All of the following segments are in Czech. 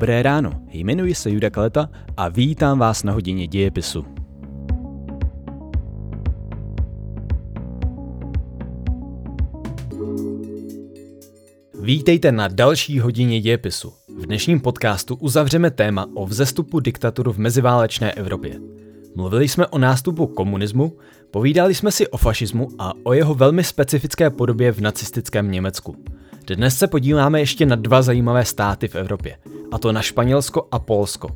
Dobré ráno, jmenuji se Juda Kaleta a vítám vás na hodině dějepisu. Vítejte na další hodině dějepisu. V dnešním podcastu uzavřeme téma o vzestupu diktaturu v meziválečné Evropě. Mluvili jsme o nástupu komunismu, povídali jsme si o fašismu a o jeho velmi specifické podobě v nacistickém Německu. Dnes se podíváme ještě na dva zajímavé státy v Evropě, a to na Španělsko a Polsko.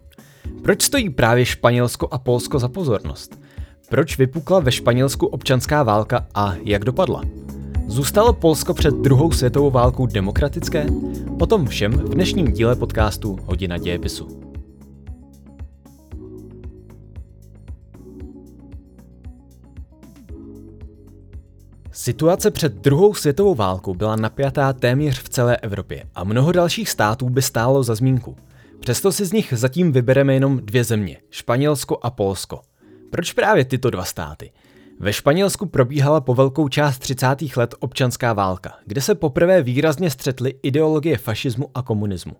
Proč stojí právě Španělsko a Polsko za pozornost? Proč vypukla ve Španělsku občanská válka a jak dopadla? Zůstalo Polsko před druhou světovou válkou demokratické? O tom všem v dnešním díle podcastu Hodina dějepisu. Situace před druhou světovou válkou byla napjatá téměř v celé Evropě a mnoho dalších států by stálo za zmínku. Přesto si z nich zatím vybereme jenom dvě země, Španělsko a Polsko. Proč právě tyto dva státy? Ve Španělsku probíhala po velkou část 30. let občanská válka, kde se poprvé výrazně střetly ideologie fašismu a komunismu.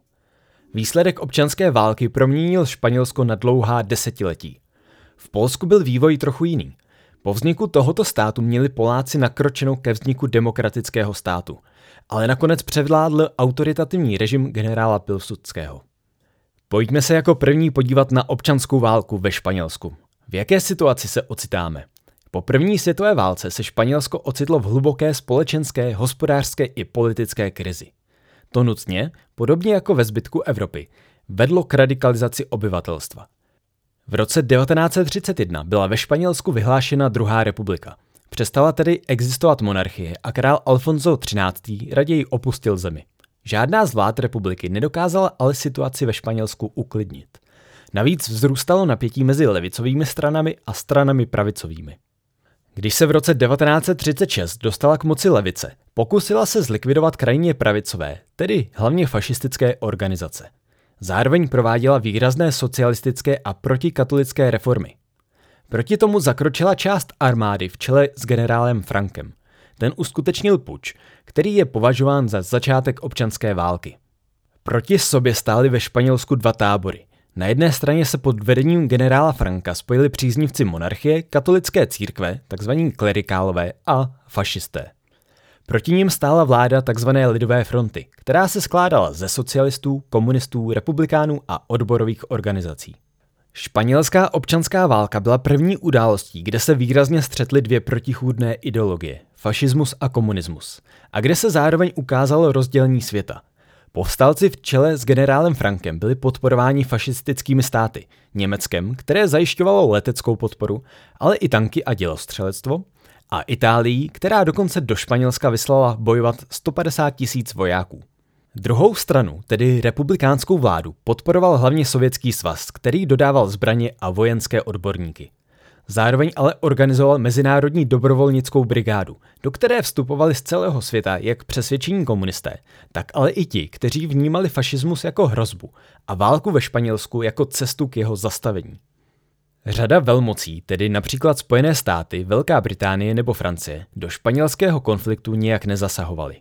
Výsledek občanské války proměnil Španělsko na dlouhá desetiletí. V Polsku byl vývoj trochu jiný. Po vzniku tohoto státu měli Poláci nakročenou ke vzniku demokratického státu, ale nakonec převládl autoritativní režim generála Pilsudského. Pojďme se jako první podívat na občanskou válku ve Španělsku. V jaké situaci se ocitáme? Po první světové válce se Španělsko ocitlo v hluboké společenské, hospodářské i politické krizi. To nutně, podobně jako ve zbytku Evropy, vedlo k radikalizaci obyvatelstva. V roce 1931 byla ve Španělsku vyhlášena druhá republika. Přestala tedy existovat monarchie a král Alfonso XIII. raději opustil zemi. Žádná z vlád republiky nedokázala ale situaci ve Španělsku uklidnit. Navíc vzrůstalo napětí mezi levicovými stranami a stranami pravicovými. Když se v roce 1936 dostala k moci levice, pokusila se zlikvidovat krajně pravicové, tedy hlavně fašistické organizace. Zároveň prováděla výrazné socialistické a protikatolické reformy. Proti tomu zakročila část armády v čele s generálem Frankem. Ten uskutečnil puč, který je považován za začátek občanské války. Proti sobě stály ve Španělsku dva tábory. Na jedné straně se pod vedením generála Franka spojili příznivci monarchie, katolické církve, takzvaní klerikálové a fašisté. Proti ním stála vláda tzv. Lidové fronty, která se skládala ze socialistů, komunistů, republikánů a odborových organizací. Španělská občanská válka byla první událostí, kde se výrazně střetly dvě protichůdné ideologie, fašismus a komunismus, a kde se zároveň ukázalo rozdělení světa. Povstalci v čele s generálem Frankem byli podporováni fašistickými státy, Německem, které zajišťovalo leteckou podporu, ale i tanky a dělostřelectvo, a Itálií, která dokonce do Španělska vyslala bojovat 150 tisíc vojáků. Druhou stranu, tedy republikánskou vládu, podporoval hlavně Sovětský svaz, který dodával zbraně a vojenské odborníky. Zároveň ale organizoval Mezinárodní dobrovolnickou brigádu, do které vstupovali z celého světa jak přesvědčení komunisté, tak ale i ti, kteří vnímali fašismus jako hrozbu a válku ve Španělsku jako cestu k jeho zastavení. Řada velmocí, tedy například Spojené státy, Velká Británie nebo Francie, do španělského konfliktu nijak nezasahovaly.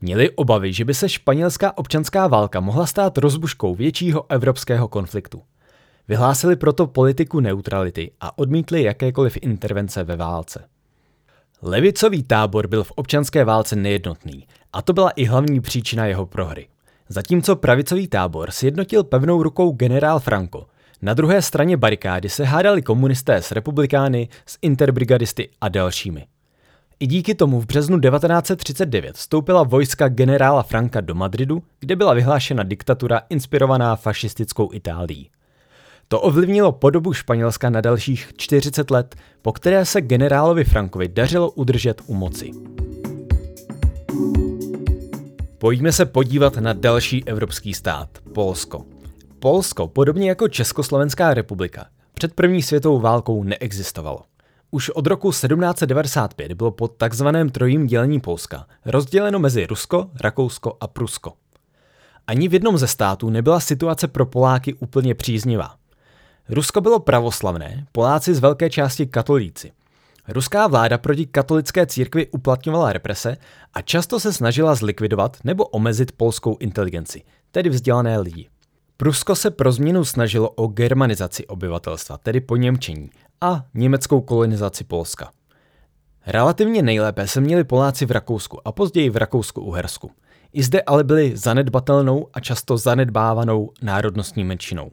Měli obavy, že by se španělská občanská válka mohla stát rozbuškou většího evropského konfliktu. Vyhlásili proto politiku neutrality a odmítli jakékoliv intervence ve válce. Levicový tábor byl v občanské válce nejednotný a to byla i hlavní příčina jeho prohry. Zatímco pravicový tábor sjednotil pevnou rukou generál Franco, na druhé straně barikády se hádali komunisté s republikány, s interbrigadisty a dalšími. I díky tomu v březnu 1939 vstoupila vojska generála Franka do Madridu, kde byla vyhlášena diktatura inspirovaná fašistickou Itálií. To ovlivnilo podobu Španělska na dalších 40 let, po které se generálovi Frankovi dařilo udržet u moci. Pojďme se podívat na další evropský stát, Polsko. Polsko, podobně jako Československá republika, před první světovou válkou neexistovalo. Už od roku 1795 bylo po takzvaném trojím dělení Polska rozděleno mezi Rusko, Rakousko a Prusko. Ani v jednom ze států nebyla situace pro Poláky úplně příznivá. Rusko bylo pravoslavné, Poláci z velké části katolíci. Ruská vláda proti katolické církvi uplatňovala represe a často se snažila zlikvidovat nebo omezit polskou inteligenci, tedy vzdělané lidi. Prusko se pro změnu snažilo o germanizaci obyvatelstva, tedy po Němčení, a německou kolonizaci Polska. Relativně nejlépe se měli Poláci v Rakousku a později v Rakousku-Uhersku. I zde ale byli zanedbatelnou a často zanedbávanou národnostní menšinou.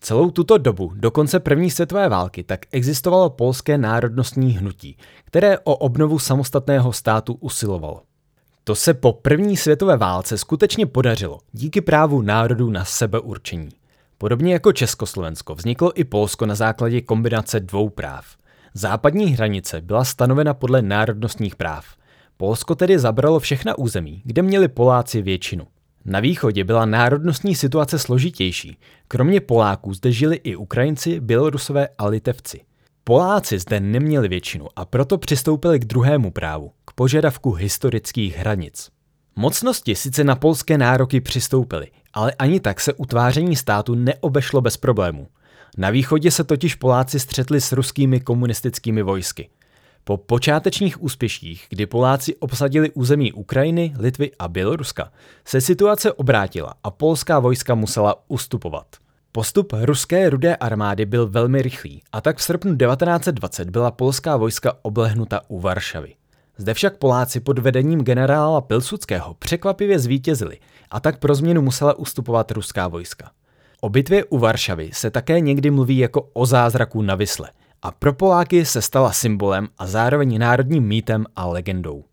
Celou tuto dobu, do konce první světové války, tak existovalo polské národnostní hnutí, které o obnovu samostatného státu usilovalo. To se po první světové válce skutečně podařilo díky právu národů na sebeurčení. Podobně jako Československo vzniklo i Polsko na základě kombinace dvou práv. Západní hranice byla stanovena podle národnostních práv. Polsko tedy zabralo všechna území, kde měli Poláci většinu. Na východě byla národnostní situace složitější. Kromě Poláků zde žili i Ukrajinci, Bělorusové a Litevci. Poláci zde neměli většinu a proto přistoupili k druhému právu, k požadavku historických hranic. Mocnosti sice na polské nároky přistoupily, ale ani tak se utváření státu neobešlo bez problémů. Na východě se totiž Poláci střetli s ruskými komunistickými vojsky. Po počátečních úspěších, kdy Poláci obsadili území Ukrajiny, Litvy a Běloruska, se situace obrátila a polská vojska musela ustupovat. Postup ruské rudé armády byl velmi rychlý a tak v srpnu 1920 byla polská vojska oblehnuta u Varšavy. Zde však Poláci pod vedením generála Pilsudského překvapivě zvítězili a tak pro změnu musela ustupovat ruská vojska. O bitvě u Varšavy se také někdy mluví jako o zázraku na Vysle a pro Poláky se stala symbolem a zároveň národním mýtem a legendou.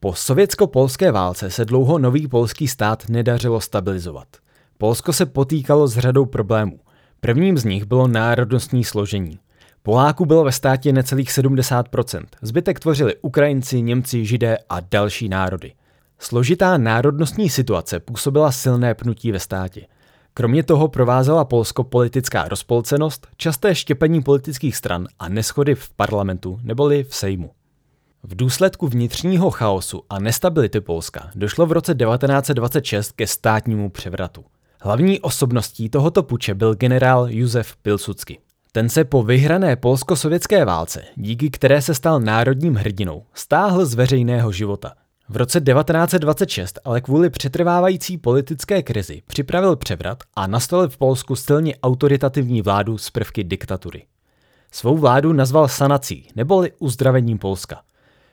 Po sovětsko-polské válce se dlouho nový polský stát nedařilo stabilizovat. Polsko se potýkalo s řadou problémů. Prvním z nich bylo národnostní složení. Poláků bylo ve státě necelých 70%, zbytek tvořili Ukrajinci, Němci, Židé a další národy. Složitá národnostní situace působila silné pnutí ve státě. Kromě toho provázela Polsko politická rozpolcenost, časté štěpení politických stran a neschody v parlamentu neboli v Sejmu. V důsledku vnitřního chaosu a nestability Polska došlo v roce 1926 ke státnímu převratu. Hlavní osobností tohoto puče byl generál Josef Pilsudsky. Ten se po vyhrané polsko-sovětské válce, díky které se stal národním hrdinou, stáhl z veřejného života. V roce 1926 ale kvůli přetrvávající politické krizi připravil převrat a nastolil v Polsku silně autoritativní vládu s prvky diktatury. Svou vládu nazval sanací, neboli uzdravením Polska.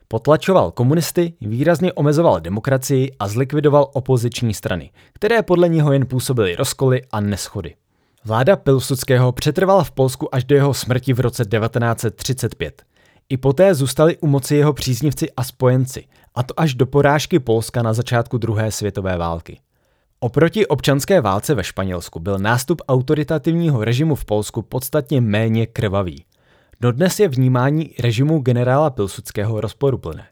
Potlačoval komunisty, výrazně omezoval demokracii a zlikvidoval opoziční strany, které podle něho jen působily rozkoly a neschody. Vláda Pilsudského přetrvala v Polsku až do jeho smrti v roce 1935. I poté zůstali u moci jeho příznivci a spojenci, a to až do porážky Polska na začátku druhé světové války. Oproti občanské válce ve Španělsku byl nástup autoritativního režimu v Polsku podstatně méně krvavý. Dodnes je vnímání režimu generála Pilsudského rozporuplné.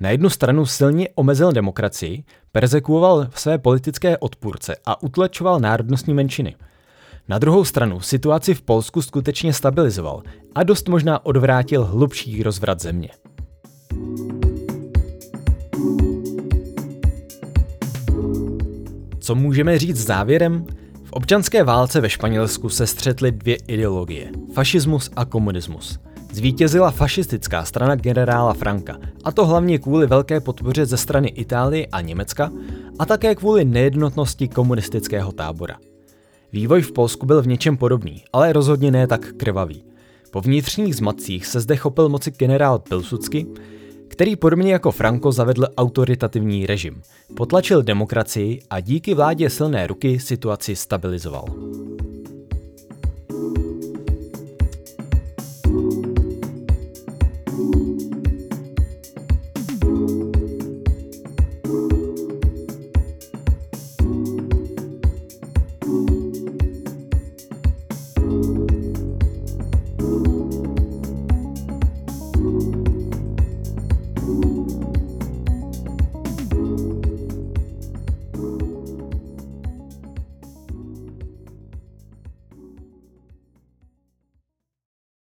Na jednu stranu silně omezil demokracii, persekuoval své politické odpůrce a utlačoval národnostní menšiny – na druhou stranu situaci v Polsku skutečně stabilizoval a dost možná odvrátil hlubší rozvrat země. Co můžeme říct závěrem? Občanské válce ve Španělsku se střetly dvě ideologie – fašismus a komunismus. Zvítězila fašistická strana generála Franka, a to hlavně kvůli velké podpoře ze strany Itálie a Německa, a také kvůli nejednotnosti komunistického tábora. Vývoj v Polsku byl v něčem podobný, ale rozhodně ne tak krvavý. Po vnitřních zmatcích se zde chopil moci generál Pilsudsky, který podobně jako Franco zavedl autoritativní režim, potlačil demokracii a díky vládě silné ruky situaci stabilizoval.